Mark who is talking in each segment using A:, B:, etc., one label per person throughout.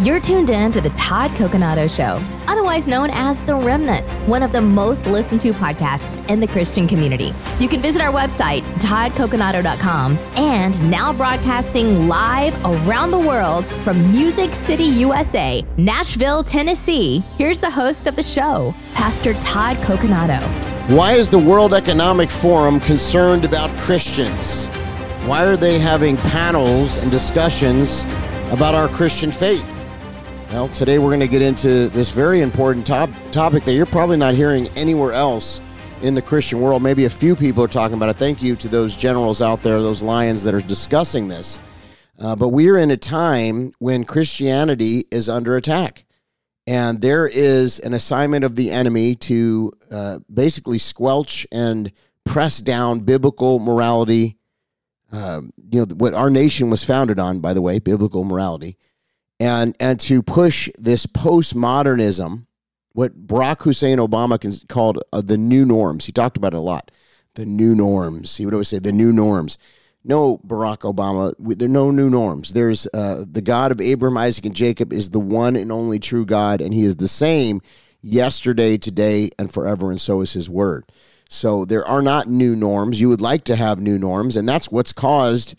A: You're tuned in to the Todd Coconato Show, otherwise known as The Remnant, one of the most listened to podcasts in the Christian community. You can visit our website, toddcoconato.com, and now broadcasting live around the world from Music City, USA, Nashville, Tennessee. Here's the host of the show, Pastor Todd Coconato.
B: Why is the World Economic Forum concerned about Christians? Why are they having panels and discussions about our Christian faith? Well, today we're going to get into this very important top, topic that you're probably not hearing anywhere else in the Christian world. Maybe a few people are talking about it. Thank you to those generals out there, those lions that are discussing this. Uh, but we are in a time when Christianity is under attack. And there is an assignment of the enemy to uh, basically squelch and press down biblical morality. Uh, you know, what our nation was founded on, by the way, biblical morality and and to push this postmodernism, what Barack Hussein Obama called uh, the new norms. He talked about it a lot. The new norms. He would always say the new norms. No, Barack Obama, there are no new norms. There's uh, the God of Abraham, Isaac, and Jacob is the one and only true God, and He is the same yesterday, today, and forever, and so is His word. So there are not new norms. You would like to have new norms, and that's what's caused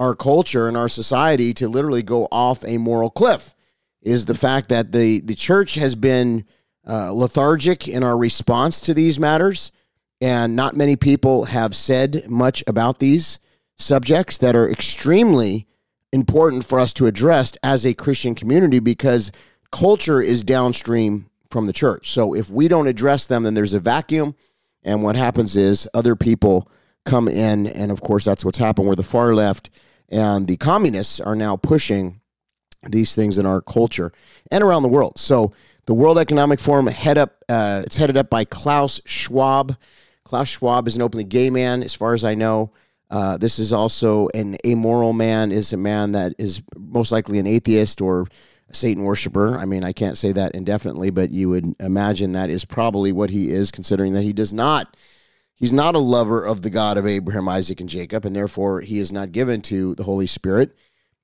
B: our culture and our society to literally go off a moral cliff is the fact that the, the church has been uh, lethargic in our response to these matters. And not many people have said much about these subjects that are extremely important for us to address as a Christian community because culture is downstream from the church. So if we don't address them, then there's a vacuum. And what happens is other people come in. And of course, that's what's happened where the far left and the communists are now pushing these things in our culture and around the world. So the World Economic Forum head up, uh, it's headed up by Klaus Schwab. Klaus Schwab is an openly gay man, as far as I know. Uh, this is also an amoral man, is a man that is most likely an atheist or a Satan worshiper. I mean, I can't say that indefinitely, but you would imagine that is probably what he is, considering that he does not He's not a lover of the God of Abraham, Isaac, and Jacob, and therefore he is not given to the Holy Spirit,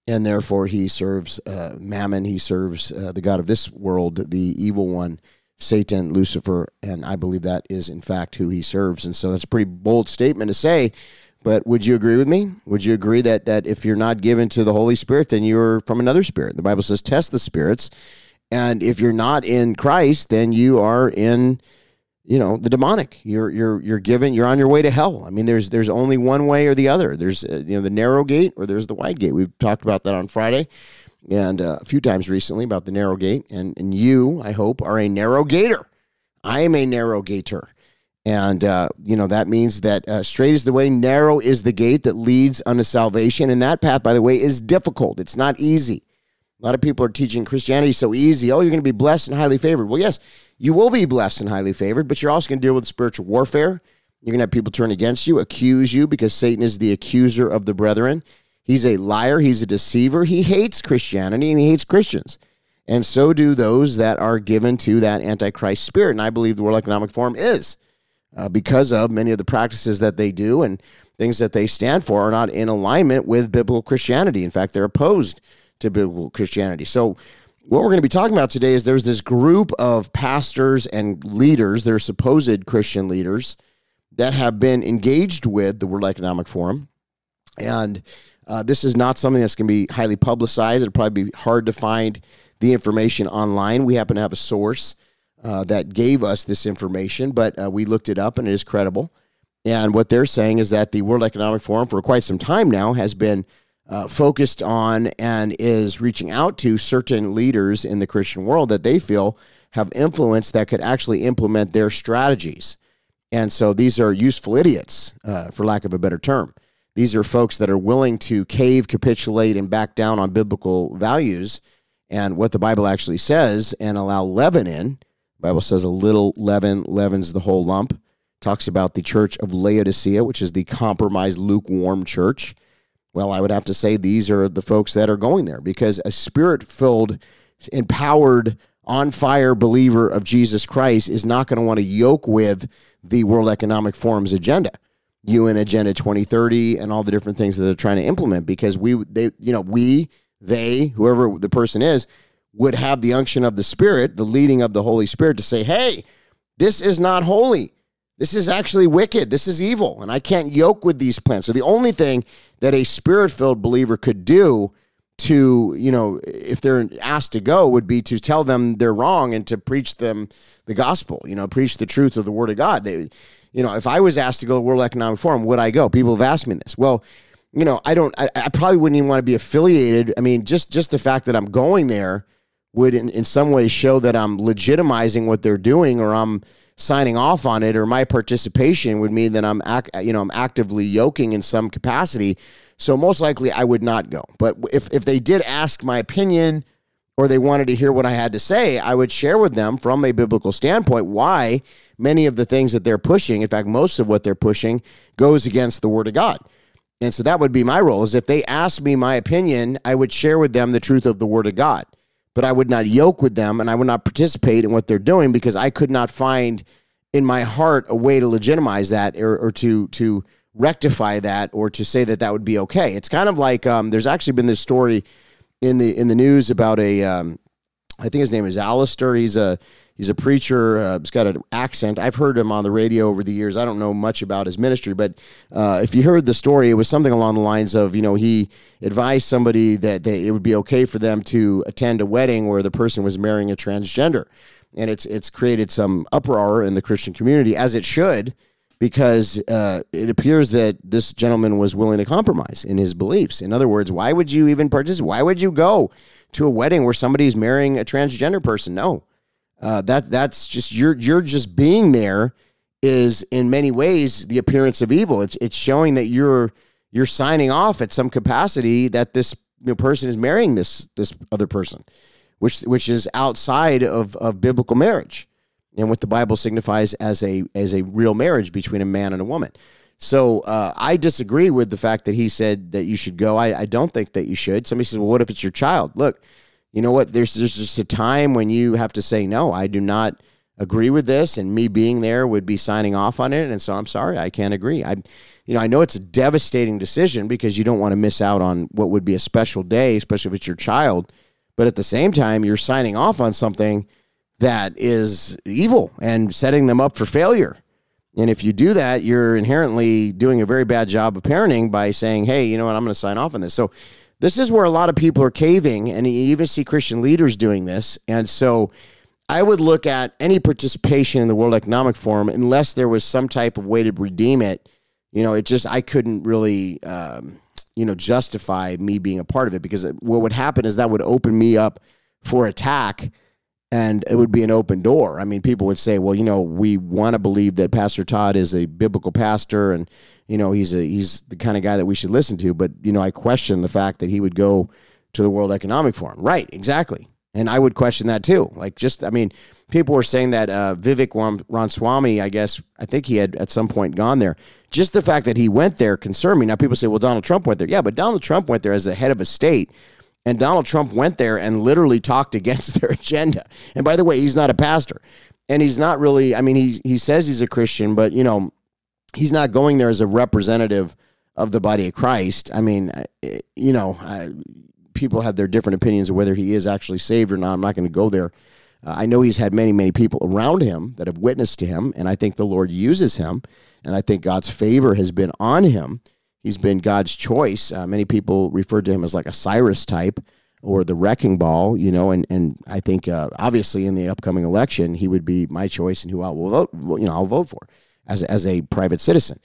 B: and therefore he serves uh, Mammon. He serves uh, the God of this world, the evil one, Satan, Lucifer, and I believe that is in fact who he serves. And so that's a pretty bold statement to say. But would you agree with me? Would you agree that that if you're not given to the Holy Spirit, then you're from another spirit? The Bible says, "Test the spirits," and if you're not in Christ, then you are in you know the demonic. You're you're you're given you're on your way to hell. I mean there's there's only one way or the other. There's uh, you know the narrow gate or there's the wide gate. We've talked about that on friday and uh, a few times recently about the narrow gate. And and you i hope are a narrow gator i am a narrow gator and uh, you know that means that uh, straight is the way narrow is the gate that leads unto salvation. And that path by the way is difficult. It's not easy a lot of people are teaching Christianity so easy. Oh, you're going to be blessed and highly favored. Well, yes, you will be blessed and highly favored, but you're also going to deal with spiritual warfare. You're going to have people turn against you, accuse you, because Satan is the accuser of the brethren. He's a liar. He's a deceiver. He hates Christianity and he hates Christians. And so do those that are given to that Antichrist spirit. And I believe the World Economic Forum is uh, because of many of the practices that they do and things that they stand for are not in alignment with biblical Christianity. In fact, they're opposed to biblical Christianity. So, what we're going to be talking about today is there's this group of pastors and leaders, they're supposed Christian leaders, that have been engaged with the World Economic Forum. And uh, this is not something that's going to be highly publicized. It'll probably be hard to find the information online. We happen to have a source uh, that gave us this information, but uh, we looked it up and it is credible. And what they're saying is that the World Economic Forum, for quite some time now, has been uh, focused on and is reaching out to certain leaders in the Christian world that they feel have influence that could actually implement their strategies. And so these are useful idiots, uh, for lack of a better term. These are folks that are willing to cave, capitulate, and back down on biblical values and what the Bible actually says and allow leaven in. The Bible says a little leaven leavens the whole lump. Talks about the church of Laodicea, which is the compromised, lukewarm church. Well, I would have to say these are the folks that are going there because a spirit filled, empowered, on fire believer of Jesus Christ is not going to want to yoke with the World Economic Forum's agenda, UN Agenda 2030, and all the different things that they're trying to implement because we, they, you know, we, they, whoever the person is, would have the unction of the Spirit, the leading of the Holy Spirit to say, hey, this is not holy. This is actually wicked. This is evil. And I can't yoke with these plans. So the only thing that a spirit filled believer could do to, you know, if they're asked to go would be to tell them they're wrong and to preach them the gospel, you know, preach the truth of the word of God. They, you know, if I was asked to go to World Economic Forum, would I go? People have asked me this. Well, you know, I don't, I, I probably wouldn't even want to be affiliated. I mean, just, just the fact that I'm going there would in, in some ways show that I'm legitimizing what they're doing or I'm signing off on it or my participation would mean that I'm, act, you know, I'm actively yoking in some capacity so most likely I would not go. But if, if they did ask my opinion or they wanted to hear what I had to say, I would share with them from a biblical standpoint why many of the things that they're pushing, in fact, most of what they're pushing, goes against the Word of God. And so that would be my role is if they asked me my opinion, I would share with them the truth of the Word of God. But I would not yoke with them and I would not participate in what they're doing because I could not find in my heart a way to legitimize that or, or to to rectify that or to say that that would be okay. It's kind of like um, there's actually been this story in the in the news about a um, I think his name is Alistair. He's a he's a preacher. Uh, he's got an accent. I've heard him on the radio over the years. I don't know much about his ministry, but uh, if you heard the story, it was something along the lines of you know he advised somebody that they, it would be okay for them to attend a wedding where the person was marrying a transgender, and it's it's created some uproar in the Christian community as it should because uh, it appears that this gentleman was willing to compromise in his beliefs. In other words, why would you even participate? Why would you go to a wedding where somebody's marrying a transgender person? No, uh, that that's just you're you're just being there is in many ways the appearance of evil. It's it's showing that you're you're signing off at some capacity that this you know, person is marrying this this other person, which which is outside of of biblical marriage and what the Bible signifies as a as a real marriage between a man and a woman. So uh, I disagree with the fact that he said that you should go. I, I don't think that you should. Somebody says, "Well, what if it's your child?" Look, you know what? There's there's just a time when you have to say no. I do not agree with this, and me being there would be signing off on it. And so I'm sorry, I can't agree. I, you know, I know it's a devastating decision because you don't want to miss out on what would be a special day, especially if it's your child. But at the same time, you're signing off on something that is evil and setting them up for failure. And if you do that, you're inherently doing a very bad job of parenting by saying, hey, you know what, I'm going to sign off on this. So, this is where a lot of people are caving, and you even see Christian leaders doing this. And so, I would look at any participation in the World Economic Forum unless there was some type of way to redeem it. You know, it just, I couldn't really, um, you know, justify me being a part of it because what would happen is that would open me up for attack and it would be an open door. I mean, people would say, "Well, you know, we want to believe that Pastor Todd is a biblical pastor, and you know, he's a he's the kind of guy that we should listen to." But you know, I question the fact that he would go to the World Economic Forum. Right? Exactly. And I would question that too. Like, just I mean, people were saying that uh, Vivek Ramaswamy, I guess, I think he had at some point gone there. Just the fact that he went there concerned me. Now, people say, "Well, Donald Trump went there." Yeah, but Donald Trump went there as the head of a state and Donald Trump went there and literally talked against their agenda. And by the way, he's not a pastor. And he's not really, I mean, he, he says he's a Christian, but, you know, he's not going there as a representative of the body of Christ. I mean, you know, I, people have their different opinions of whether he is actually saved or not. I'm not going to go there. Uh, I know he's had many, many people around him that have witnessed to him, and I think the Lord uses him, and I think God's favor has been on him. He's been God's choice. Uh, many people refer to him as like a Cyrus type or the wrecking ball, you know, and, and I think uh, obviously in the upcoming election, he would be my choice and who I will vote, you know, I'll vote for as as a private citizen.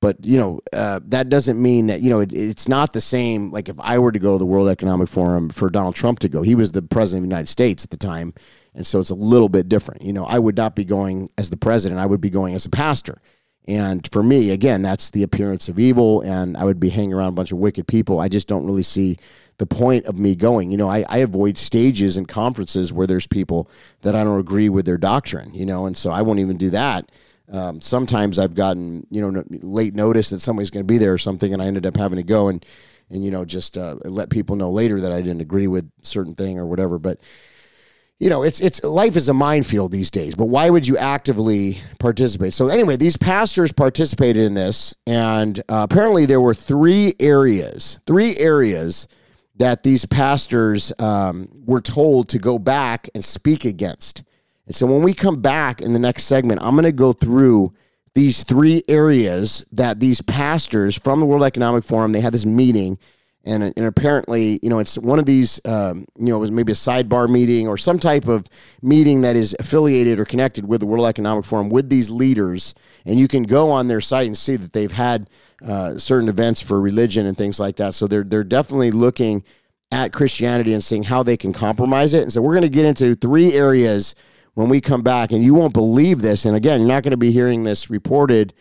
B: But, you know, uh, that doesn't mean that, you know, it, it's not the same. Like if I were to go to the World Economic Forum for Donald Trump to go, he was the president of the United States at the time. And so it's a little bit different. You know, I would not be going as the president, I would be going as a pastor. And for me, again, that's the appearance of evil, and I would be hanging around a bunch of wicked people. I just don't really see the point of me going. You know, I, I avoid stages and conferences where there's people that I don't agree with their doctrine, you know, and so I won't even do that. Um, sometimes I've gotten, you know, late notice that somebody's going to be there or something, and I ended up having to go and, and you know, just uh, let people know later that I didn't agree with certain thing or whatever. But you know, it's it's life is a minefield these days. But why would you actively participate? So anyway, these pastors participated in this, and uh, apparently there were three areas, three areas that these pastors um, were told to go back and speak against. And so when we come back in the next segment, I'm going to go through these three areas that these pastors from the World Economic Forum they had this meeting and, and apparently you know it's one of these um, you know it was maybe a sidebar meeting or some type of meeting that is affiliated or connected with the world economic forum with these leaders. And you can go on their site and see that they've had uh, certain events for religion and things like that. So they're they're definitely looking at christianity and seeing how they can compromise it. And so we're going to get into three areas when we come back. And you won't believe this. And again you're not going to be hearing this reported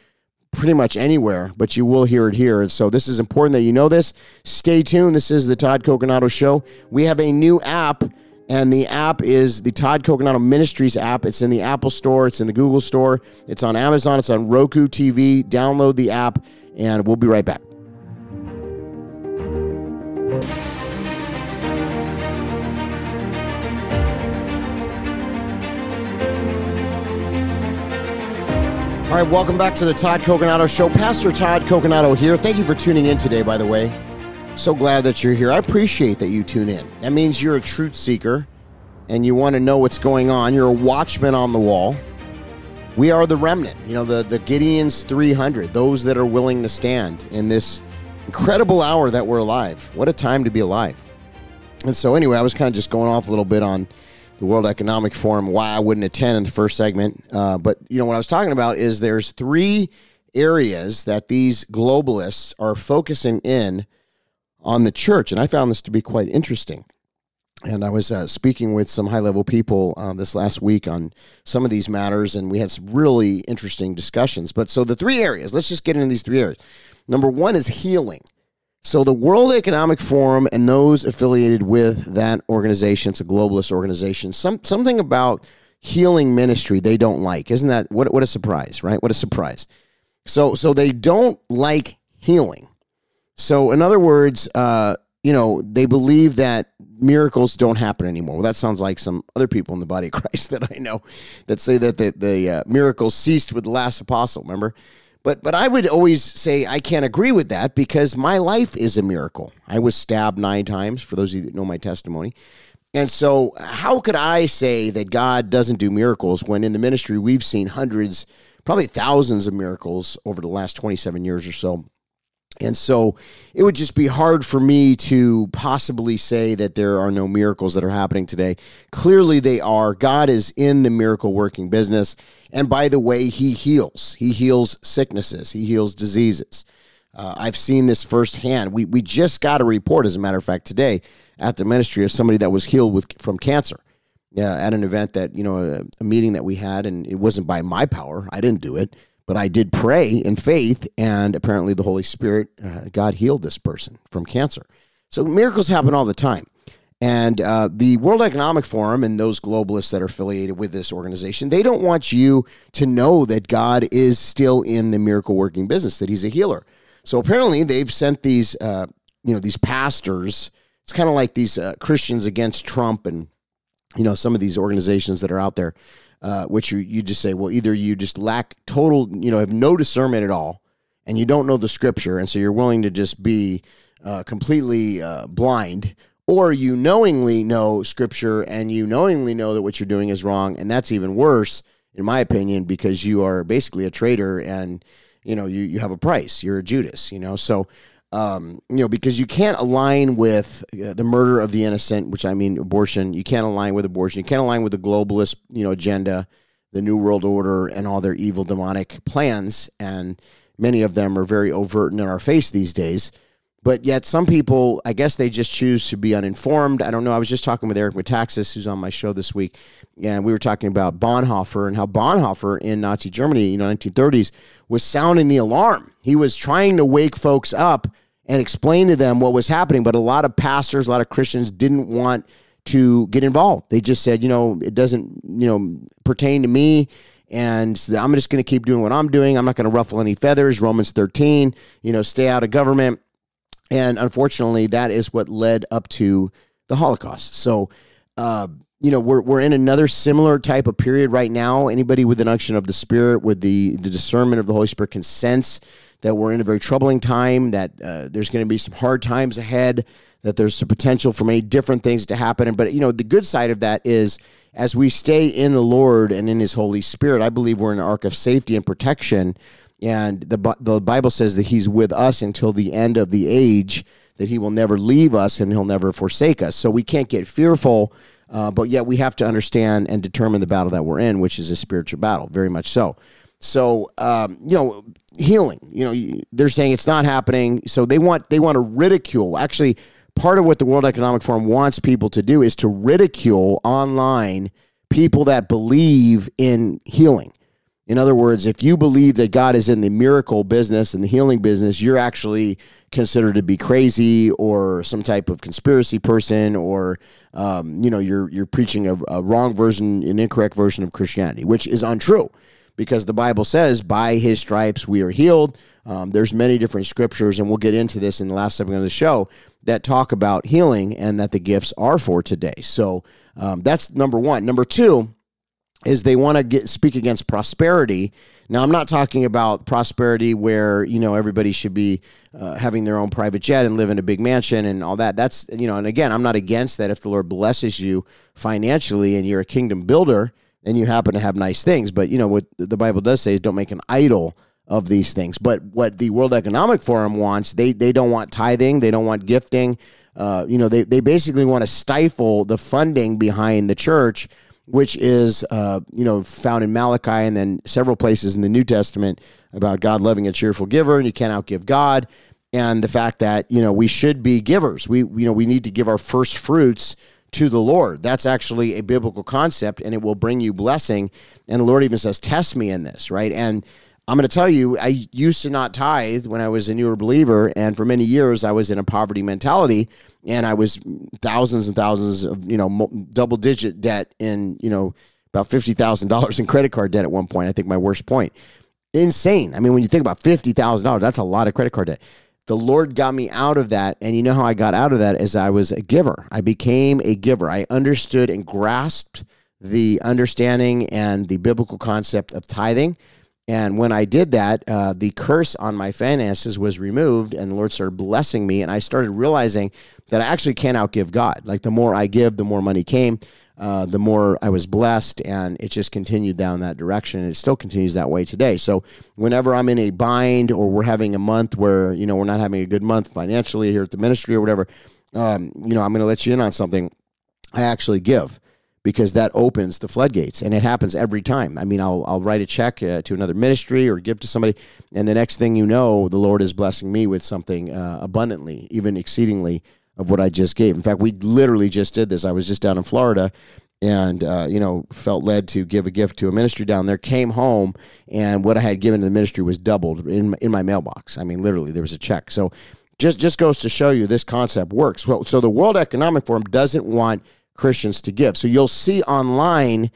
B: pretty much anywhere, but you will hear it here. And so this is important that you know this. Stay tuned. This is the Todd Coconato Show. We have a new app, and the app is the Todd Coconato Ministries app. It's in the Apple Store, it's in the Google Store, it's on Amazon, it's on Roku TV. Download the app, and we'll be right back. All right, welcome back to the Todd Coconato Show. Pastor Todd Coconato here. Thank you for tuning in today, by the way. So glad that you're here. I appreciate that you tune in. That means you're a truth seeker and you want to know what's going on. You're a watchman on the wall. We are the remnant, you know, the, the Gideon's 300, those that are willing to stand in this incredible hour that we're alive. What a time to be alive. And so, anyway, I was kind of just going off a little bit on the World Economic Forum, why I wouldn't attend in the first segment. Uh, but you know what I was talking about is there's three areas that these globalists are focusing in on the church, and I found this to be quite interesting. And I was uh, speaking with some high level people uh, this last week on some of these matters, and we had some really interesting discussions. But so the three areas, let's just get into these three areas. Number one is healing. So, the World Economic Forum and those affiliated with that organization, it's a globalist organization, some, something about healing ministry they don't like. Isn't that what, what a surprise, right? What a surprise. So, so they don't like healing. So, in other words, uh, you know, they believe that miracles don't happen anymore. Well, that sounds like some other people in the body of Christ that I know that say that the, the uh, miracles ceased with the last apostle. Remember? But but I would always say I can't agree with that because my life is a miracle. I was stabbed nine times, for those of you that know my testimony. And so, how could I say that God doesn't do miracles when in the ministry we've seen hundreds, probably thousands of miracles over the last 27 years or so? And so it would just be hard for me to possibly say that there are no miracles that are happening today. Clearly, they are. God is in the miracle working business. And by the way, He heals. He heals sicknesses, He heals diseases. Uh, I've seen this firsthand. We, we just got a report, as a matter of fact, today at the ministry of somebody that was healed with, from cancer. Yeah, at an event that, you know, a, a meeting that we had, and it wasn't by my power. I didn't do it but I did pray in faith, and apparently the Holy Spirit, uh, God healed this person from cancer. So miracles happen all the time. And uh, the World Economic Forum and those globalists that are affiliated with this organization, they don't want you to know that God is still in the miracle working business, that He's a healer. So apparently, they've sent these, uh, you know, these pastors. It's kind of like these uh, Christians against Trump, and you know, some of these organizations that are out there uh, which you, you just say, well, either you just lack total, you know, have no discernment at all, and you don't know the scripture, and so you're willing to just be uh, completely uh, blind, or you knowingly know scripture and you knowingly know that what you're doing is wrong, and that's even worse, in my opinion, because you are basically a traitor and you know you, you have a price. You're a Judas, you know. So um, you know, because you can't align with uh, the murder of the innocent, which I mean abortion. You can't align with abortion. You can't align with the globalist, you know, agenda, the New World Order, and all their evil demonic plans. And many of them are very overt and in our face these days. But yet, some people, I guess, they just choose to be uninformed. I don't know. I was just talking with Eric Metaxas, who's on my show this week, and we were talking about Bonhoeffer and how Bonhoeffer in Nazi Germany, you know, 1930s, was sounding the alarm. He was trying to wake folks up and explain to them what was happening. But a lot of pastors, a lot of Christians didn't want to get involved. They just said, you know, it doesn't, you know, pertain to me and I'm just going to keep doing what I'm doing. I'm not going to ruffle any feathers. Romans 13, you know, stay out of government. And unfortunately, that is what led up to the Holocaust. So uh, you know, we're, we're in another similar type of period right now. Anybody with an unction of the Spirit, with the, the discernment of the Holy Spirit, can sense that we're in a very troubling time, that uh, there's going to be some hard times ahead, that there's the potential for many different things to happen. But, you know, the good side of that is as we stay in the Lord and in His Holy Spirit, I believe we're in an ark of safety and protection. And the, the Bible says that He's with us until the end of the age, that He will never leave us and He'll never forsake us. So we can't get fearful. Uh, but yet we have to understand and determine the battle that we're in, which is a spiritual battle, very much so. So, um, you know, healing. You know, they're saying it's not happening. So they want they want to ridicule. Actually, part of what the World Economic Forum wants people to do is to ridicule online people that believe in healing. In other words, if you believe that God is in the miracle business and the healing business, you're actually considered to be crazy or some type of conspiracy person, or um, you know, you're you're preaching a, a wrong version, an incorrect version of Christianity, which is untrue, because the Bible says, "By His stripes we are healed." Um, there's many different scriptures, and we'll get into this in the last segment of the show that talk about healing and that the gifts are for today. So um, that's number one. Number two is they want to get speak against prosperity. Now, I'm not talking about prosperity where you know everybody should be uh, having their own private jet and live in a big mansion and all that. That's you know, and again, I'm not against that if the Lord blesses you financially and you're a kingdom builder and you happen to have nice things. But you know what the Bible does say is don't make an idol of these things. But what the World Economic Forum wants, they they don't want tithing, they don't want gifting. Uh, you know, they they basically want to stifle the funding behind the church which is uh, you know found in Malachi and then several places in the New Testament about God loving a cheerful giver, and you can't outgive God, and the fact that you know we should be givers. We you know we need to give our first fruits to the Lord. That's actually a biblical concept, and it will bring you blessing. And the Lord even says, "Test me in this," right? And I'm going to tell you, I used to not tithe when I was a newer believer, and for many years I was in a poverty mentality, and I was thousands and thousands of you know double digit debt in you know about fifty thousand dollars in credit card debt at one point. I think my worst point. Insane. I mean, when you think about fifty thousand dollars, that's a lot of credit card debt. The Lord got me out of that, and you know how I got out of that is I was a giver. I became a giver. I understood and grasped the understanding and the biblical concept of tithing and when I did that, uh, the curse on my finances was removed, and the Lord started blessing me. And I started realizing that I actually can't outgive God. Like the more I give, the more money came, uh, the more I was blessed, and it just continued down that direction. And it still continues that way today. So whenever I'm in a bind or we're having a month where you know we're not having a good month financially here at the ministry or whatever, um, you know I'm going to let you in on something. I actually give because that opens the floodgates and it happens every time. I mean, I'll, I'll write a check uh, to another ministry or give to somebody, and the next thing you know, the Lord is blessing me with something uh, abundantly, even exceedingly of what I just gave. In fact, we literally just did this. I was just down in Florida and uh, you know felt led to give a gift to a ministry down there came home and what i had given to the ministry was doubled in, in my mailbox i mean literally there was a check so just just goes to show you this concept works well so the world economic forum doesn't want Christians to give. So you'll see online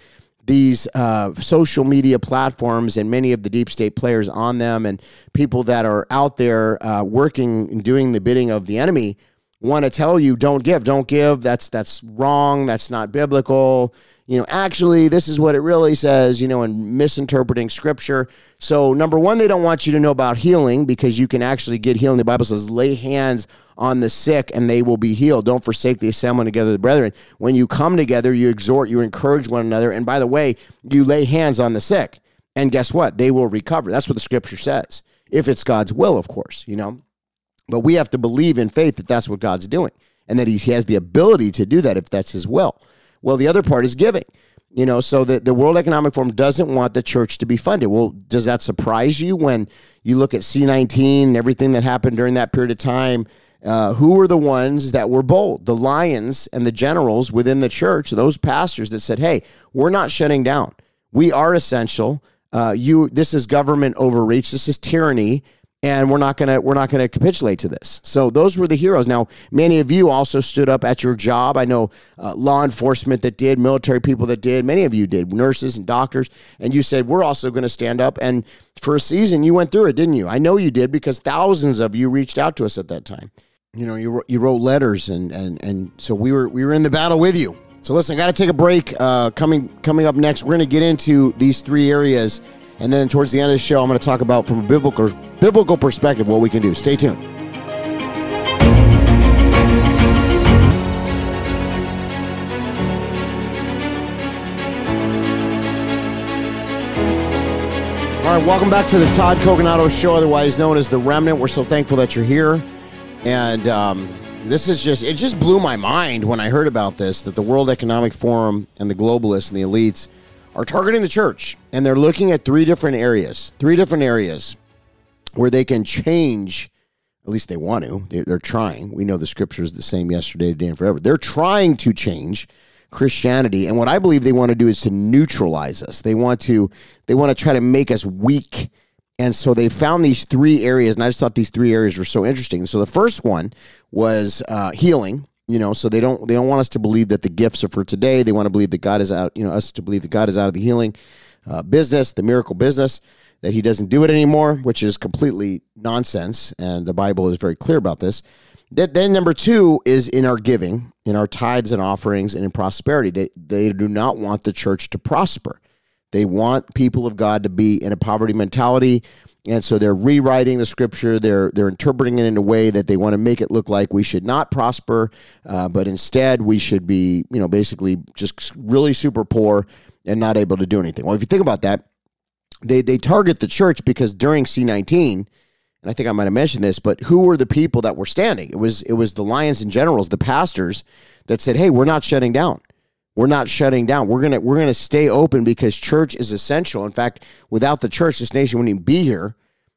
B: these uh, social media platforms and many of the deep state players on them and people that are out there uh, working and doing the bidding of the enemy want to tell you don't give don't give that's that's wrong that's not biblical you know, actually, this is what it really says, you know, and misinterpreting scripture. So, number one, they don't want you to know about healing because you can actually get healing. The Bible says, lay hands on the sick and they will be healed. Don't forsake the assembling together the brethren. When you come together, you exhort, you encourage one another. And by the way, you lay hands on the sick. And guess what? They will recover. That's what the scripture says. If it's God's will, of course, you know. But we have to believe in faith that that's what God's doing and that he has the ability to do that if that's his will. Well, the other part is giving. You know, so the, the World Economic Forum doesn't want the church to be funded. Well, does that surprise you when you look at C19 and everything that happened during that period of time? Uh, who were the ones that were bold? The lions and the generals within the church, those pastors that said, "Hey, we're not shutting down. We are essential. Uh, you, this is government overreach. This is tyranny and we're not gonna we're not gonna capitulate to this. So those were the heroes. Now, many of you also stood up at your job. I know uh, law enforcement that did, military people that did. Many of you did, nurses and doctors, and you said we're also going to stand up. And for a season, you went through it, didn't you? I know you did because thousands of you reached out to us at that time. You know, you you wrote letters, and and and so we were we were in the battle with you. So listen, I got to take a break. Uh, coming coming up next, we're going to get into these three areas, and then towards the end of the show, I'm going to talk about from a biblical biblical perspective what we can do. Stay tuned. All right, welcome back to the Todd Coconato Show, otherwise known as The Remnant. We're so thankful that you're here. And um, this is just, it just blew my mind when I heard about this that the World Economic Forum and the globalists and the elites are targeting the church. And they're looking at three different areas, three different areas where they can change, at least they want to. They're trying. We know the scripture is the same yesterday, today, and forever. They're trying to change Christianity. And what I believe they want to do is to neutralize us. They want to they want to try to make us weak. And so they found these three areas, and I just thought these three areas were so interesting. So the first one was uh, healing. You know, so they don't they don't want us to believe that the gifts are for today. They want to believe that God is out. You know, us to believe that God is out of the healing uh, business, the miracle business, that He doesn't do it anymore, which is completely nonsense. And the Bible is very clear about this. that Then number two is in our giving, in our tithes and offerings, and in prosperity. They they do not want the church to prosper. They want people of God to be in a poverty mentality, and so they're rewriting the scripture. They're they're interpreting it in a way that they want to make it look like we should not prosper, uh, but instead we should be, you know, basically just really super poor and not able to do anything. Well, if you think about that, they they target the church because during C nineteen and I think I might have mentioned this, but who were the people that were standing? It was it was the lions and generals, the pastors that said, "Hey, we're not shutting down. We're not shutting down. We're gonna we're gonna stay open because church is essential. In fact, without the church, this nation wouldn't even be here.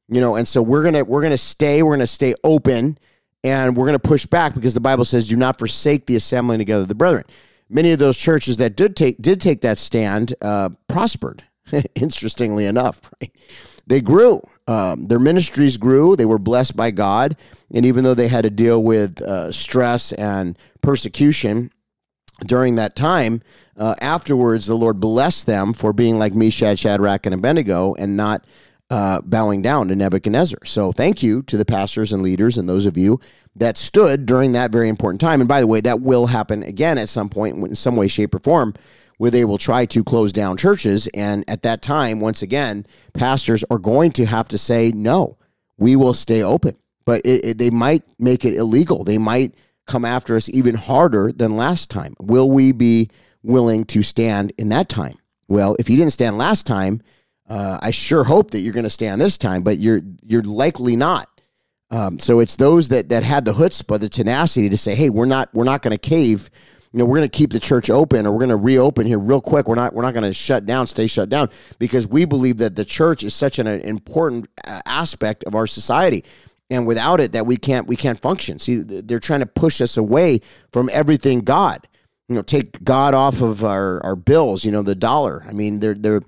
B: You know, and so we're gonna we're gonna stay. We're gonna stay open, and we're gonna push back because the Bible says, "Do not forsake the assembling together of the brethren." Many of those churches that did take did take that stand uh, prospered. Interestingly enough, right? they grew. Um, their ministries grew. They were blessed by God. And even though they had to deal with uh, stress and persecution during that time, uh, afterwards, the Lord blessed them for being like Meshach, Shadrach, and Abednego and not uh, bowing down to Nebuchadnezzar. So thank you to the pastors and leaders and those of you that stood during that very important time. And by the way, that will happen again at some point in some way, shape, or form where they will try to close down churches. And at that time, once again, pastors are going to have to say, no, we will stay open. But it, it, they might make it illegal. They might come after us even harder than last time. Will we be willing to stand in that time? Well, if you didn't stand last time, uh, I sure hope that you're going to stand this time, but you're you're likely not. Um, so it's those that that had the chutzpah, the tenacity to say, "Hey, we're not we're not going to cave you know, we're going to keep the church open or we're going to reopen here real quick. We're not we're not going to shut down, stay shut down because we believe that the church is such an, important uh, aspect of our society. And without it that we can't we can't function. See, they're trying to push us away from everything God. You know, take God off of our, our bills, you know, the dollar. I mean, they're they're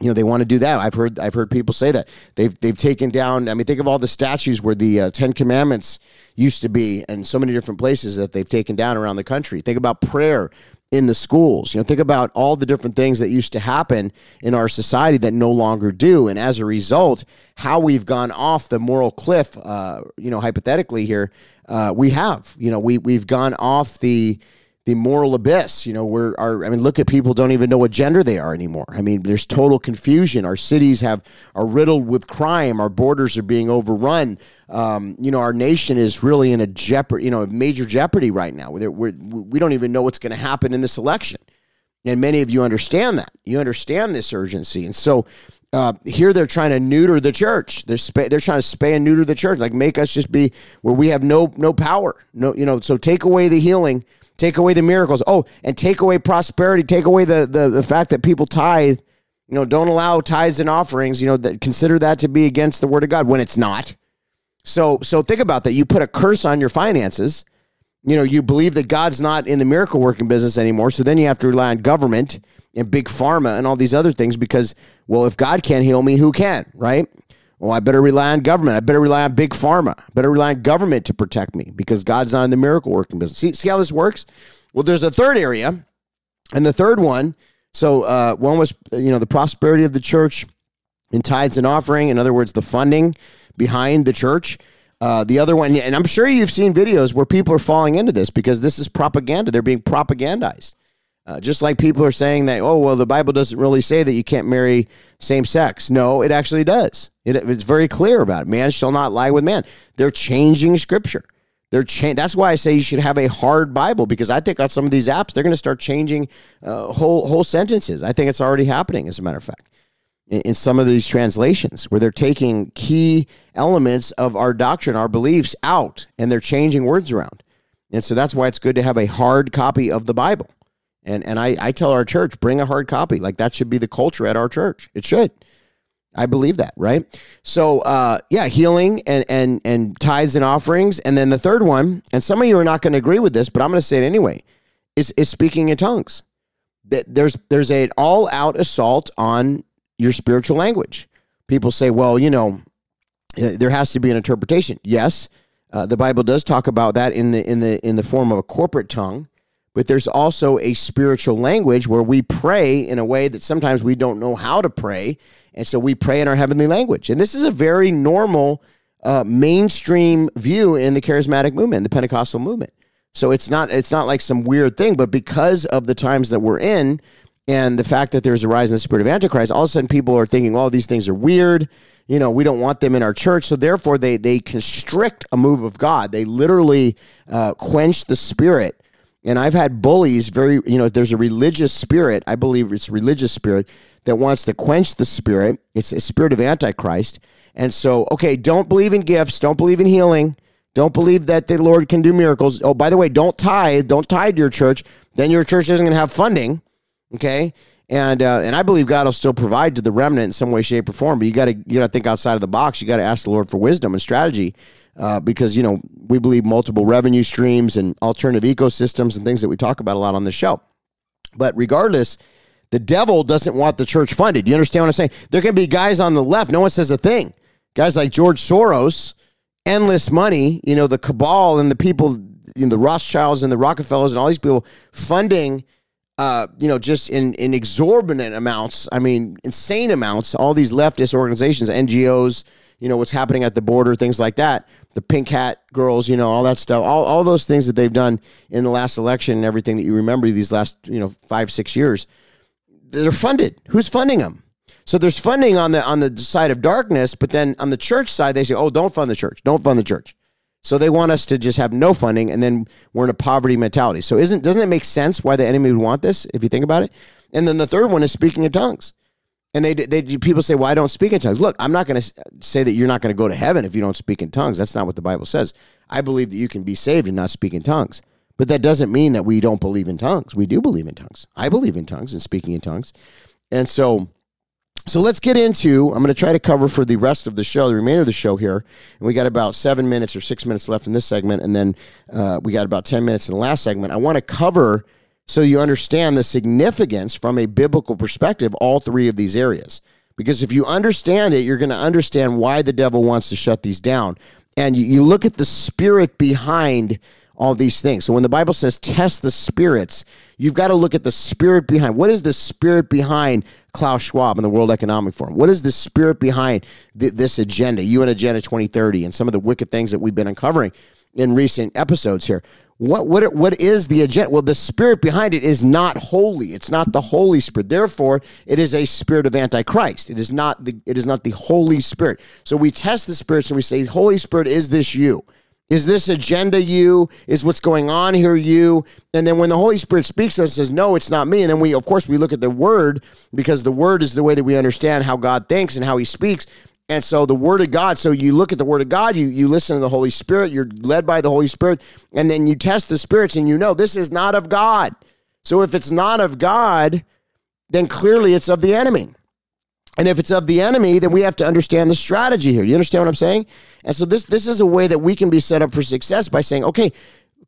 B: you know they want to do that. I've heard I've heard people say that they've they've taken down. I mean, think of all the statues where the uh, Ten Commandments used to be, and so many different places that they've taken down around the country. Think about prayer in the schools. You know, think about all the different things that used to happen in our society that no longer do, and as a result, how we've gone off the moral cliff. Uh, you know, hypothetically here, uh, we have. You know, we we've gone off the the moral abyss. You know, we're our I mean, look at people don't even know what gender they are anymore. I mean, there's total confusion. Our cities have are riddled with crime. Our borders are being overrun. Um, you know, our nation is really in a jeopardy, you know, a major jeopardy right now. We're, we're, we don't even know what's going to happen in this election. And many of you understand that. You understand this urgency. And so uh, here they're trying to neuter the church. They're sp- they're trying to spay and neuter the church, like make us just be where we have no no power. No, you know. So take away the healing Take away the miracles. Oh, and take away prosperity. Take away the, the, the fact that people tithe. You know, don't allow tithes and offerings. You know, that consider that to be against the word of God when it's not. So so think about that. You put a curse on your finances. You know, you believe that God's not in the miracle working business anymore. So then you have to rely on government and big pharma and all these other things because, well, if God can't heal me, who can, right? Well, I better rely on government. I better rely on big pharma. I better rely on government to protect me because God's not in the miracle working business. See, see how this works? Well, there's a third area, and the third one. So uh, one was you know the prosperity of the church in tithes and offering. In other words, the funding behind the church. Uh, the other one, and I'm sure you've seen videos where people are falling into this because this is propaganda. They're being propagandized. Uh, just like people are saying that, oh, well, the Bible doesn't really say that you can't marry same sex. No, it actually does. It, it's very clear about it. Man shall not lie with man. They're changing scripture. They're cha- That's why I say you should have a hard Bible because I think on some of these apps they're going to start changing uh, whole whole sentences. I think it's already happening, as a matter of fact, in, in some of these translations where they're taking key elements of our doctrine, our beliefs out, and they're changing words around. And so that's why it's good to have a hard copy of the Bible. And and I, I tell our church, bring a hard copy. Like that should be the culture at our church. It should. I believe that, right? So uh, yeah, healing and and and tithes and offerings. And then the third one, and some of you are not going to agree with this, but I'm going to say it anyway, is is speaking in tongues. That there's there's an all out assault on your spiritual language. People say, well, you know, uh, there has to be an interpretation. Yes, uh, the Bible does talk about that in the in the in the form of a corporate tongue but there's also a spiritual language where we pray in a way that sometimes we don't know how to pray. And so we pray in our heavenly language. And this is a very normal, uh, mainstream view in the charismatic movement, the Pentecostal movement. So it's not it's not like some weird thing, but because of the times that we're in and the fact that there's a rise in the spirit of Antichrist, all of a sudden people are thinking, oh, these things are weird. You know, we don't want them in our church. So therefore, they they constrict a move of God. They literally uh, quench the spirit and I've had bullies very, you know, there's a religious spirit, I believe it's religious spirit that wants to quench the spirit. It's a spirit of antichrist. And so, okay, don't believe in gifts, don't believe in healing, don't believe that the Lord can do miracles. Oh, by the way, don't tithe, don't tithe your church. Then your church isn't going to have funding. Okay? And uh, and I believe God will still provide to the remnant in some way, shape, or form. But you got to you got to think outside of the box. You got to ask the Lord for wisdom and strategy uh, because you know we believe multiple revenue streams and alternative ecosystems and things that we talk about a lot on the show. But regardless, the devil doesn't want the church funded. You understand what I'm saying? There can be guys on the left. No one says a thing. Guys like George Soros, endless money. You know the cabal and the people, you know, the Rothschilds and the Rockefellers and all these people funding. Uh, you know, just in, in exorbitant amounts. I mean, insane amounts. All these leftist organizations, NGOs, you know, what's happening at the border, things like that. The pink hat girls, you know, all that stuff, all, all those things that they've done in the last election and everything that you remember these last, you know, five, six years, they're funded. Who's funding them? So there's funding on the on the side of darkness, but then on the church side, they say, "Oh, don't fund the church. Don't fund the church." So they want us to just have no funding, and then we're in a poverty mentality. So isn't doesn't it make sense why the enemy would want this if you think about it? And then the third one is speaking in tongues. And they, they people say, "Well, I don't speak in tongues." Look, I'm not going to say that you're not going to go to heaven if you don't speak in tongues. That's not what the Bible says. I believe that you can be saved and not speak in tongues. But that doesn't mean that we don't believe in tongues. We do believe in tongues. I believe in tongues and speaking in tongues. And so so let's get into I'm going to try to cover for the rest of the show, the remainder of the show here. And we got about 7 minutes or 6 minutes left in this segment and then uh, we got about 10 minutes in the last segment. I want to cover so you understand the significance from a biblical perspective, all three of these areas. Because if you understand it, you're going to understand why the devil wants to shut these down. And you, you look at the spirit behind all these things. So when the Bible says test the spirits, you've got to look at the spirit behind. What is the spirit behind Klaus Schwab and the World Economic Forum? What is the spirit behind th- this agenda, UN Agenda 2030, and some of the wicked things that we've been uncovering in recent episodes here? What what what is the agenda? Well, the spirit behind it is not holy. It's not the Holy Spirit. Therefore, it is a spirit of antichrist. It is not the it is not the Holy Spirit. So we test the spirits and we say, Holy Spirit, is this you? Is this agenda you? Is what's going on here you? And then when the Holy Spirit speaks to us, says, No, it's not me. And then we, of course, we look at the word because the word is the way that we understand how God thinks and how he speaks. And so the word of God, so you look at the word of God, you, you listen to the Holy Spirit, you're led by the Holy Spirit, and then you test the spirits and you know this is not of God. So if it's not of God, then clearly it's of the enemy. And if it's of the enemy, then we have to understand the strategy here. You understand what I'm saying? And so this this is a way that we can be set up for success by saying, okay,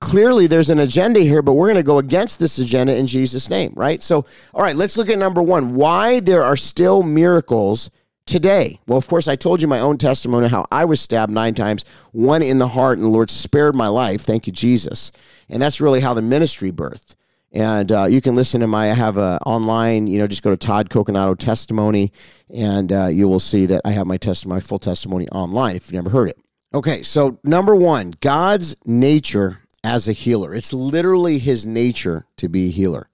B: clearly there's an agenda here, but we're going to go against this agenda in Jesus' name, right? So, all right, let's look at number one why there are still miracles today? Well, of course, I told you my own testimony how I was stabbed nine times, one in the heart, and the Lord spared my life. Thank you, Jesus. And that's really how the ministry birthed. And uh, you can listen to my, I have a online, you know, just go to Todd Coconato testimony, and uh, you will see that I have my testimony, my full testimony online if you've never heard it. Okay, so number one, God's nature as a healer. It's literally his nature to be a healer.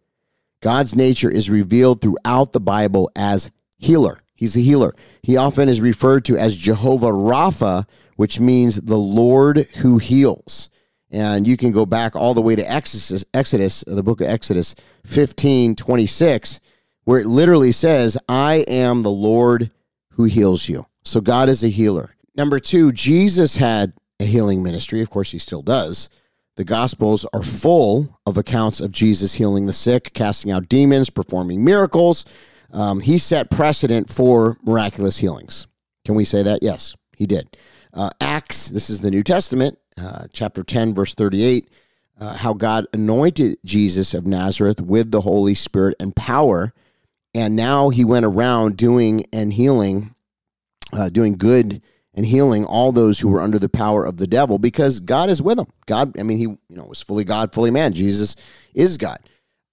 B: God's nature is revealed throughout the Bible as healer. He's a healer. He often is referred to as Jehovah Rapha, which means the Lord who heals. And you can go back all the way to Exodus, Exodus, the book of Exodus 15, 26, where it literally says, I am the Lord who heals you. So God is a healer. Number two, Jesus had a healing ministry. Of course, he still does. The Gospels are full of accounts of Jesus healing the sick, casting out demons, performing miracles. Um, he set precedent for miraculous healings. Can we say that? Yes, he did. Uh, Acts, this is the New Testament, uh, chapter 10, verse 38, uh, how God anointed Jesus of Nazareth with the Holy Spirit and power. And now he went around doing and healing, uh, doing good and healing all those who were under the power of the devil because God is with him. God, I mean, he you know was fully God, fully man. Jesus is God,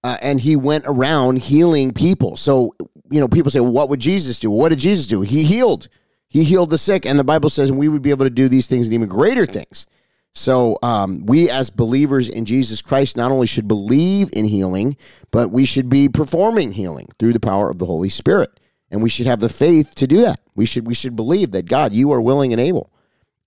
B: uh, and he went around healing people. So you know, people say, well, "What would Jesus do?" What did Jesus do? He healed. He healed the sick, and the Bible says, we would be able to do these things and even greater things. So um, we, as believers in Jesus Christ, not only should believe in healing, but we should be performing healing through the power of the Holy Spirit and we should have the faith to do that. We should we should believe that God, you are willing and able.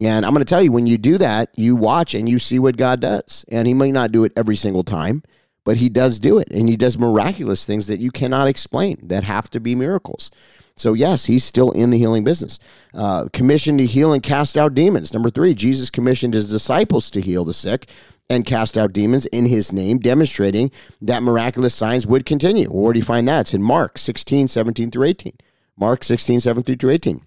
B: And I'm going to tell you, when you do that, you watch and you see what God does. And He may not do it every single time, but He does do it, and He does miraculous things that you cannot explain that have to be miracles. So yes, He's still in the healing business. Uh, commissioned to heal and cast out demons. Number three, Jesus commissioned His disciples to heal the sick and cast out demons in his name, demonstrating that miraculous signs would continue. Where do you find that? It's in Mark 16, 17 through 18. Mark 16, 17 through 18.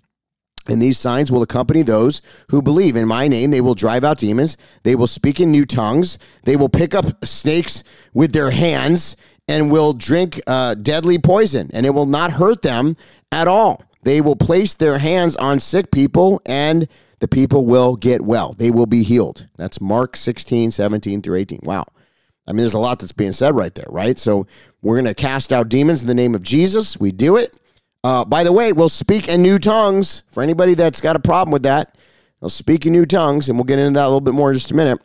B: And these signs will accompany those who believe. In my name, they will drive out demons. They will speak in new tongues. They will pick up snakes with their hands and will drink uh, deadly poison, and it will not hurt them at all. They will place their hands on sick people and the people will get well. They will be healed. That's Mark 16, 17 through 18. Wow. I mean, there's a lot that's being said right there, right? So we're going to cast out demons in the name of Jesus. We do it. Uh, by the way, we'll speak in new tongues. For anybody that's got a problem with that, they'll speak in new tongues, and we'll get into that a little bit more in just a minute.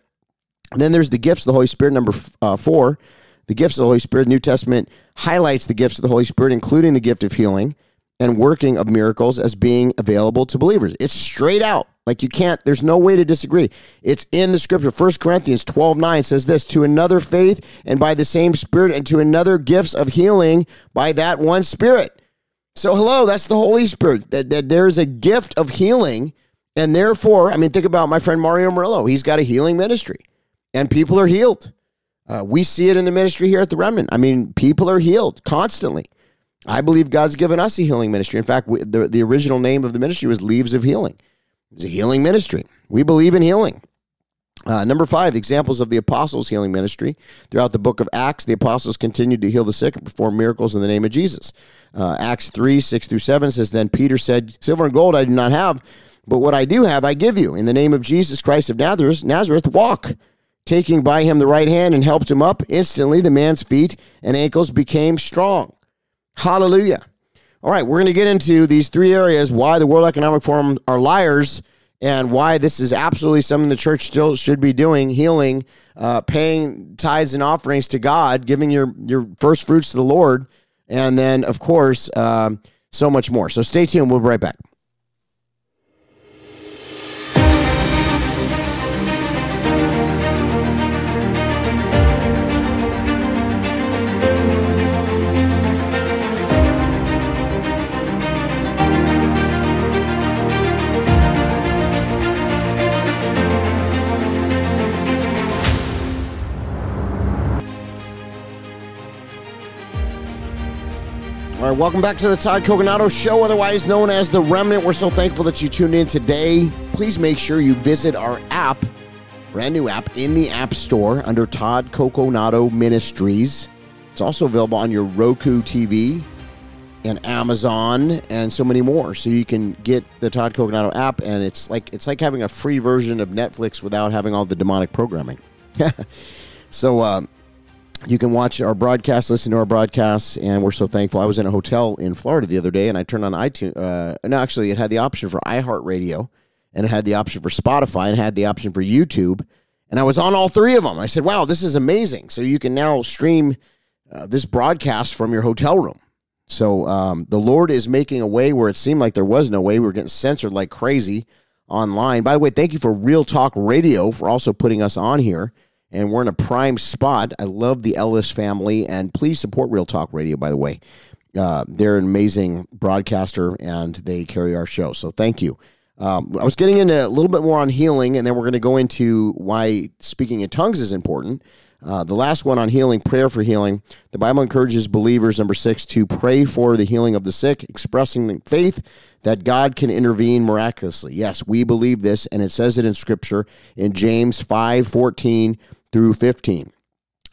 B: And then there's the gifts of the Holy Spirit, number uh, four. The gifts of the Holy Spirit, New Testament highlights the gifts of the Holy Spirit, including the gift of healing and working of miracles as being available to believers. It's straight out. Like you can't, there's no way to disagree. It's in the scripture. 1 Corinthians 12 9 says this to another faith and by the same spirit, and to another gifts of healing by that one spirit. So, hello, that's the Holy Spirit. That, that there's a gift of healing. And therefore, I mean, think about my friend Mario Murillo. He's got a healing ministry, and people are healed. Uh, we see it in the ministry here at the Remnant. I mean, people are healed constantly. I believe God's given us a healing ministry. In fact, we, the, the original name of the ministry was Leaves of Healing. It's a healing ministry. We believe in healing. Uh, number five, examples of the apostles' healing ministry. Throughout the book of Acts, the apostles continued to heal the sick and perform miracles in the name of Jesus. Uh, Acts 3 6 through 7 says, Then Peter said, Silver and gold I do not have, but what I do have I give you. In the name of Jesus Christ of Nazareth, Nazareth walk. Taking by him the right hand and helped him up, instantly the man's feet and ankles became strong. Hallelujah. All right, we're going to get into these three areas why the World Economic Forum are liars and why this is absolutely something the church still should be doing healing, uh, paying tithes and offerings to God, giving your, your first fruits to the Lord, and then, of course, um, so much more. So stay tuned. We'll be right back. Right, welcome back to the Todd Coconato Show, otherwise known as The Remnant. We're so thankful that you tuned in today. Please make sure you visit our app, brand new app in the App Store under Todd Coconato Ministries. It's also available on your Roku TV and Amazon and so many more. So you can get the Todd Coconato app, and it's like it's like having a free version of Netflix without having all the demonic programming. so. Um, you can watch our broadcast, listen to our broadcasts, and we're so thankful. I was in a hotel in Florida the other day, and I turned on iTunes. Uh, no, actually, it had the option for iHeartRadio, and it had the option for Spotify, and had the option for YouTube, and I was on all three of them. I said, "Wow, this is amazing!" So you can now stream uh, this broadcast from your hotel room. So um, the Lord is making a way where it seemed like there was no way. We were getting censored like crazy online. By the way, thank you for Real Talk Radio for also putting us on here. And we're in a prime spot. I love the Ellis family, and please support Real Talk Radio. By the way, uh, they're an amazing broadcaster, and they carry our show. So thank you. Um, I was getting into a little bit more on healing, and then we're going to go into why speaking in tongues is important. Uh, the last one on healing, prayer for healing. The Bible encourages believers, number six, to pray for the healing of the sick, expressing faith that God can intervene miraculously. Yes, we believe this, and it says it in Scripture in James 5 14 through 15.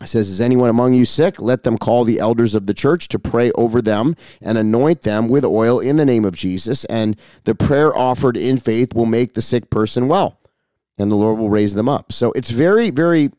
B: It says, Is anyone among you sick? Let them call the elders of the church to pray over them and anoint them with oil in the name of Jesus. And the prayer offered in faith will make the sick person well, and the Lord will raise them up. So it's very, very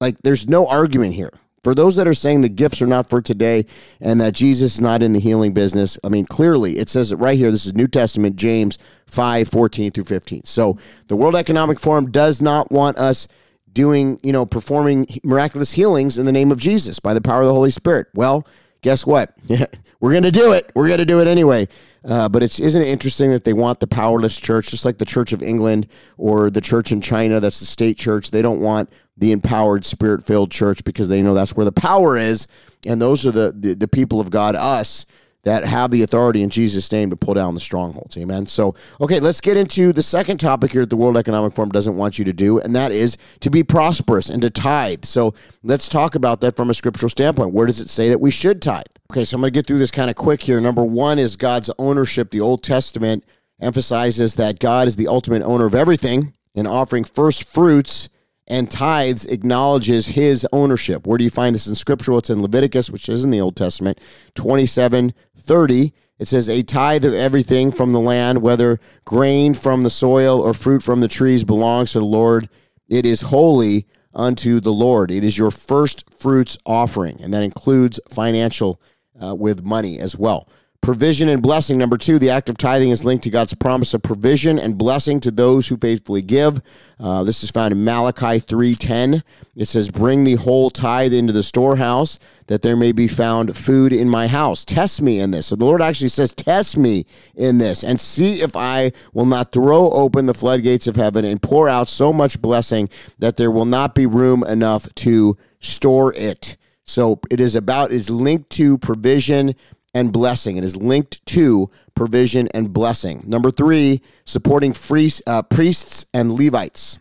B: like there's no argument here. For those that are saying the gifts are not for today and that Jesus is not in the healing business, I mean, clearly it says it right here. This is New Testament, James 5 14 through 15. So the World Economic Forum does not want us doing, you know, performing miraculous healings in the name of Jesus by the power of the Holy Spirit. Well, guess what? We're going to do it. We're going to do it anyway. Uh, but it's isn't it interesting that they want the powerless church, just like the Church of England or the church in China, that's the state church. They don't want the empowered, spirit filled church because they know that's where the power is. And those are the, the, the people of God, us, that have the authority in Jesus' name to pull down the strongholds. Amen. So, okay, let's get into the second topic here that the World Economic Forum doesn't want you to do, and that is to be prosperous and to tithe. So, let's talk about that from a scriptural standpoint. Where does it say that we should tithe? Okay, so I'm going to get through this kind of quick here. Number one is God's ownership. The Old Testament emphasizes that God is the ultimate owner of everything, and offering first fruits and tithes acknowledges his ownership. Where do you find this in scripture? It's in Leviticus, which is in the Old Testament, 27 30. It says, A tithe of everything from the land, whether grain from the soil or fruit from the trees, belongs to the Lord. It is holy unto the Lord. It is your first fruits offering, and that includes financial uh, with money as well. Provision and blessing. Number two, the act of tithing is linked to God's promise of provision and blessing to those who faithfully give. Uh, this is found in Malachi 3.10. It says, Bring the whole tithe into the storehouse, that there may be found food in my house. Test me in this. So the Lord actually says, Test me in this, and see if I will not throw open the floodgates of heaven and pour out so much blessing that there will not be room enough to store it. So it is about, is linked to provision and blessing. It is linked to provision and blessing. Number three, supporting free, uh, priests and Levites.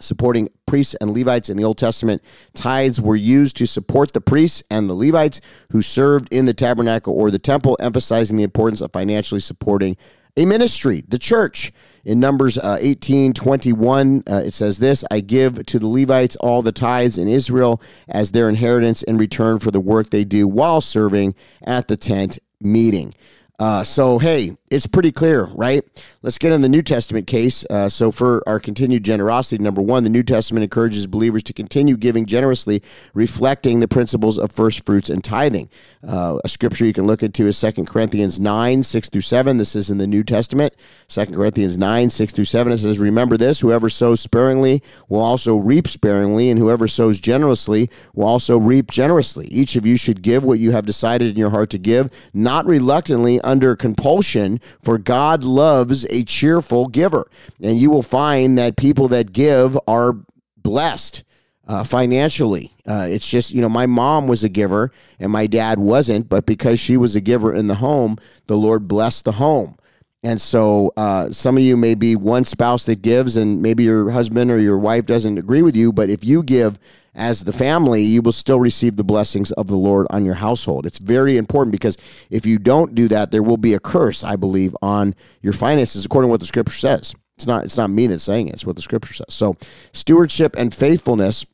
B: Supporting priests and Levites in the Old Testament, tithes were used to support the priests and the Levites who served in the tabernacle or the temple, emphasizing the importance of financially supporting a ministry, the church. In Numbers uh, 18 21, uh, it says this I give to the Levites all the tithes in Israel as their inheritance in return for the work they do while serving at the tent meeting. Uh, so, hey, it's pretty clear, right? Let's get in the New Testament case. Uh, so, for our continued generosity, number one, the New Testament encourages believers to continue giving generously, reflecting the principles of first fruits and tithing. Uh, a scripture you can look into is 2 Corinthians 9, 6 through 7. This is in the New Testament. 2 Corinthians 9, 6 through 7. It says, Remember this whoever sows sparingly will also reap sparingly, and whoever sows generously will also reap generously. Each of you should give what you have decided in your heart to give, not reluctantly under compulsion, for God loves a cheerful giver. And you will find that people that give are blessed. Uh, financially. Uh, it's just, you know, my mom was a giver and my dad wasn't, but because she was a giver in the home, the Lord blessed the home. And so uh, some of you may be one spouse that gives, and maybe your husband or your wife doesn't agree with you, but if you give as the family, you will still receive the blessings of the Lord on your household. It's very important because if you don't do that, there will be a curse, I believe, on your finances, according to what the scripture says. It's not, it's not me that's saying it, it's what the scripture says. So, stewardship and faithfulness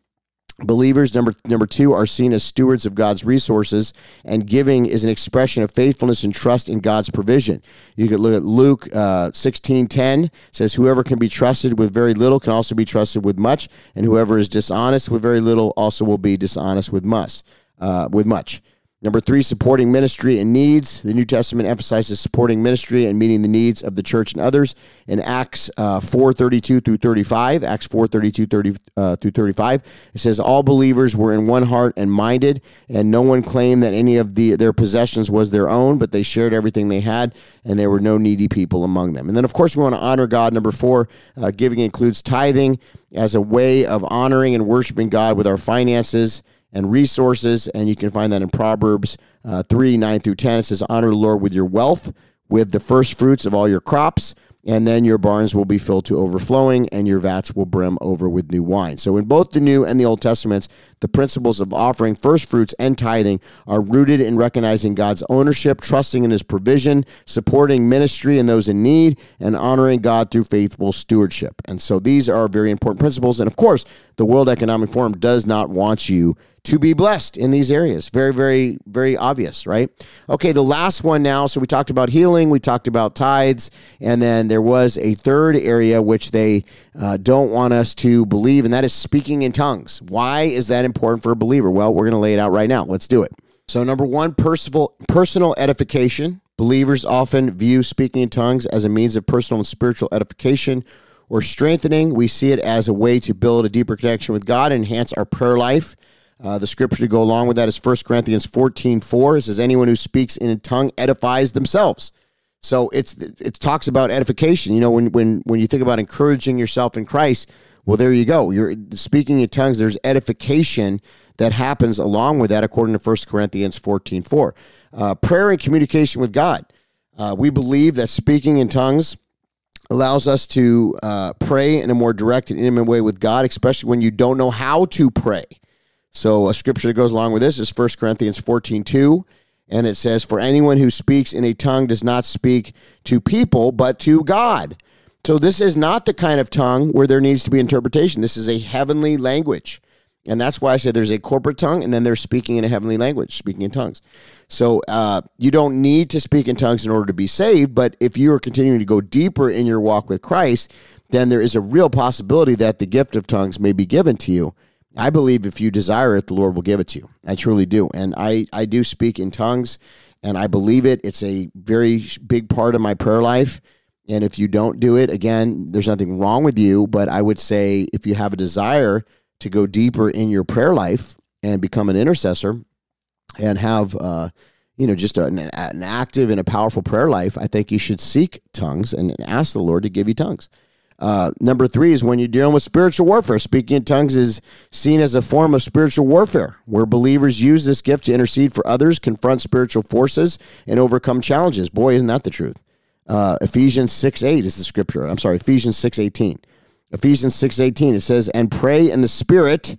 B: Believers, number number two, are seen as stewards of God's resources, and giving is an expression of faithfulness and trust in God's provision. You could look at Luke uh, sixteen ten says, "Whoever can be trusted with very little can also be trusted with much, and whoever is dishonest with very little also will be dishonest with much." Uh, with much. Number three, supporting ministry and needs. The New Testament emphasizes supporting ministry and meeting the needs of the church and others. In Acts uh, 4 32 through 35, Acts 4 32 30, uh, through 35, it says, All believers were in one heart and minded, and no one claimed that any of the, their possessions was their own, but they shared everything they had, and there were no needy people among them. And then, of course, we want to honor God. Number four, uh, giving includes tithing as a way of honoring and worshiping God with our finances and resources. And you can find that in Proverbs uh, 3 9 through 10. It says, Honor the Lord with your wealth, with the first fruits of all your crops and then your barns will be filled to overflowing, and your vats will brim over with new wine. So, in both the New and the Old Testaments, the principles of offering first fruits and tithing are rooted in recognizing God's ownership, trusting in His provision, supporting ministry and those in need, and honoring God through faithful stewardship. And so, these are very important principles. And of course, the World Economic Forum does not want you to be blessed in these areas. Very, very, very obvious, right? Okay, the last one now. So we talked about healing, we talked about tithes, and then there was a third area which they uh, don't want us to believe, and that is speaking in tongues. Why is that important for a believer? Well, we're going to lay it out right now. Let's do it. So, number one, personal, personal edification. Believers often view speaking in tongues as a means of personal and spiritual edification or strengthening. We see it as a way to build a deeper connection with God, enhance our prayer life. Uh, the scripture to go along with that is 1 Corinthians 14 4. It says, Anyone who speaks in a tongue edifies themselves. So it's it talks about edification. You know, when when when you think about encouraging yourself in Christ, well, there you go. You're speaking in tongues. There's edification that happens along with that, according to 1 Corinthians 14 4. Uh, prayer and communication with God. Uh, we believe that speaking in tongues allows us to uh, pray in a more direct and intimate way with God, especially when you don't know how to pray. So a scripture that goes along with this is 1 Corinthians 14, 2. And it says, For anyone who speaks in a tongue does not speak to people, but to God. So this is not the kind of tongue where there needs to be interpretation. This is a heavenly language. And that's why I say there's a corporate tongue, and then they're speaking in a heavenly language, speaking in tongues. So uh, you don't need to speak in tongues in order to be saved, but if you are continuing to go deeper in your walk with Christ, then there is a real possibility that the gift of tongues may be given to you. I believe if you desire it, the Lord will give it to you. I truly do. And I, I do speak in tongues and I believe it. It's a very big part of my prayer life. And if you don't do it, again, there's nothing wrong with you. But I would say if you have a desire to go deeper in your prayer life and become an intercessor and have, uh, you know, just an, an active and a powerful prayer life, I think you should seek tongues and ask the Lord to give you tongues. Uh, number three is when you're dealing with spiritual warfare. Speaking in tongues is seen as a form of spiritual warfare, where believers use this gift to intercede for others, confront spiritual forces, and overcome challenges. Boy, isn't that the truth? Uh, Ephesians 6 8 is the scripture. I'm sorry, Ephesians 6 18. Ephesians 6 18, it says, And pray in the Spirit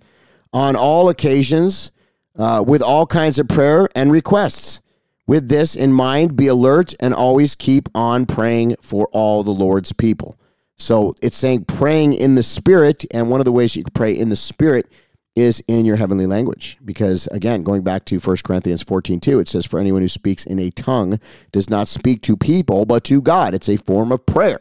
B: on all occasions uh, with all kinds of prayer and requests. With this in mind, be alert and always keep on praying for all the Lord's people. So it's saying praying in the spirit, and one of the ways you can pray in the spirit is in your heavenly language. Because again, going back to 1 Corinthians 14, 2, it says, For anyone who speaks in a tongue does not speak to people, but to God. It's a form of prayer.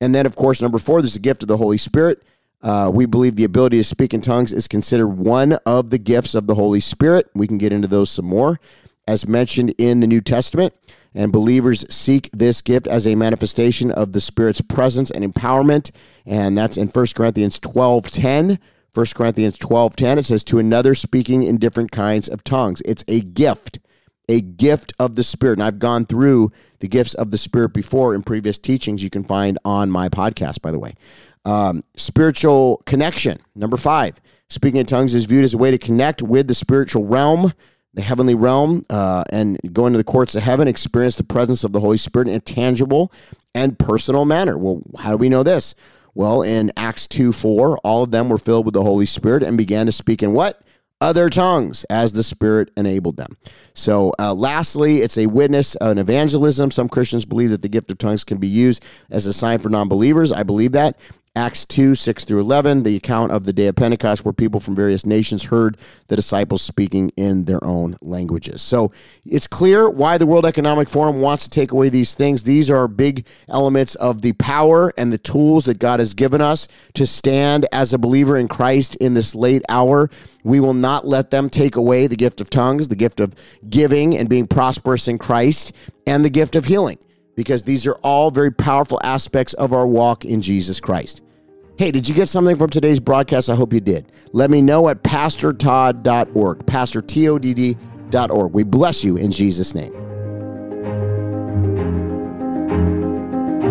B: And then, of course, number four, there's a gift of the Holy Spirit. Uh, we believe the ability to speak in tongues is considered one of the gifts of the Holy Spirit. We can get into those some more. As mentioned in the New Testament, and believers seek this gift as a manifestation of the Spirit's presence and empowerment. And that's in 1 Corinthians 12 10. 1 Corinthians 12 10, it says, To another speaking in different kinds of tongues. It's a gift, a gift of the Spirit. And I've gone through the gifts of the Spirit before in previous teachings you can find on my podcast, by the way. Um, spiritual connection. Number five, speaking in tongues is viewed as a way to connect with the spiritual realm the heavenly realm uh, and go into the courts of heaven, experience the presence of the Holy Spirit in a tangible and personal manner. Well, how do we know this? Well, in Acts 2 4, all of them were filled with the Holy Spirit and began to speak in what? Other tongues as the Spirit enabled them. So, uh, lastly, it's a witness, an evangelism. Some Christians believe that the gift of tongues can be used as a sign for non believers. I believe that Acts 2, 6 through 11, the account of the day of Pentecost, where people from various nations heard the disciples speaking in their own languages. So it's clear why the World Economic Forum wants to take away these things. These are big elements of the power and the tools that God has given us to stand as a believer in Christ in this late hour. We will not let them take away the gift of tongues, the gift of giving and being prosperous in Christ, and the gift of healing because these are all very powerful aspects of our walk in Jesus Christ. Hey, did you get something from today's broadcast? I hope you did. Let me know at pastortodd.org, pastortodd.org. We bless you in Jesus' name.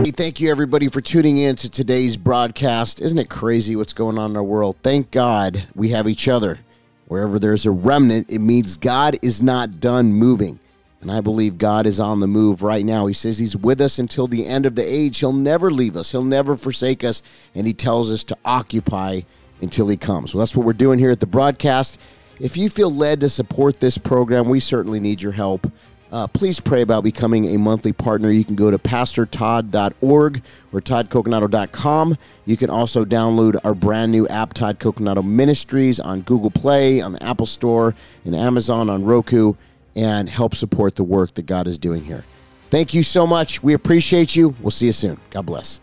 B: Hey, thank you everybody for tuning in to today's broadcast. Isn't it crazy what's going on in our world? Thank God we have each other. Wherever there's a remnant, it means God is not done moving. And I believe God is on the move right now. He says He's with us until the end of the age. He'll never leave us, He'll never forsake us. And He tells us to occupy until He comes. So that's what we're doing here at the broadcast. If you feel led to support this program, we certainly need your help. Uh, please pray about becoming a monthly partner. You can go to pastortodd.org or toddcoconato.com. You can also download our brand new app, Todd Coconato Ministries, on Google Play, on the Apple Store, and Amazon, on Roku and help support the work that God is doing here. Thank you so much. We appreciate you. We'll see you soon. God bless.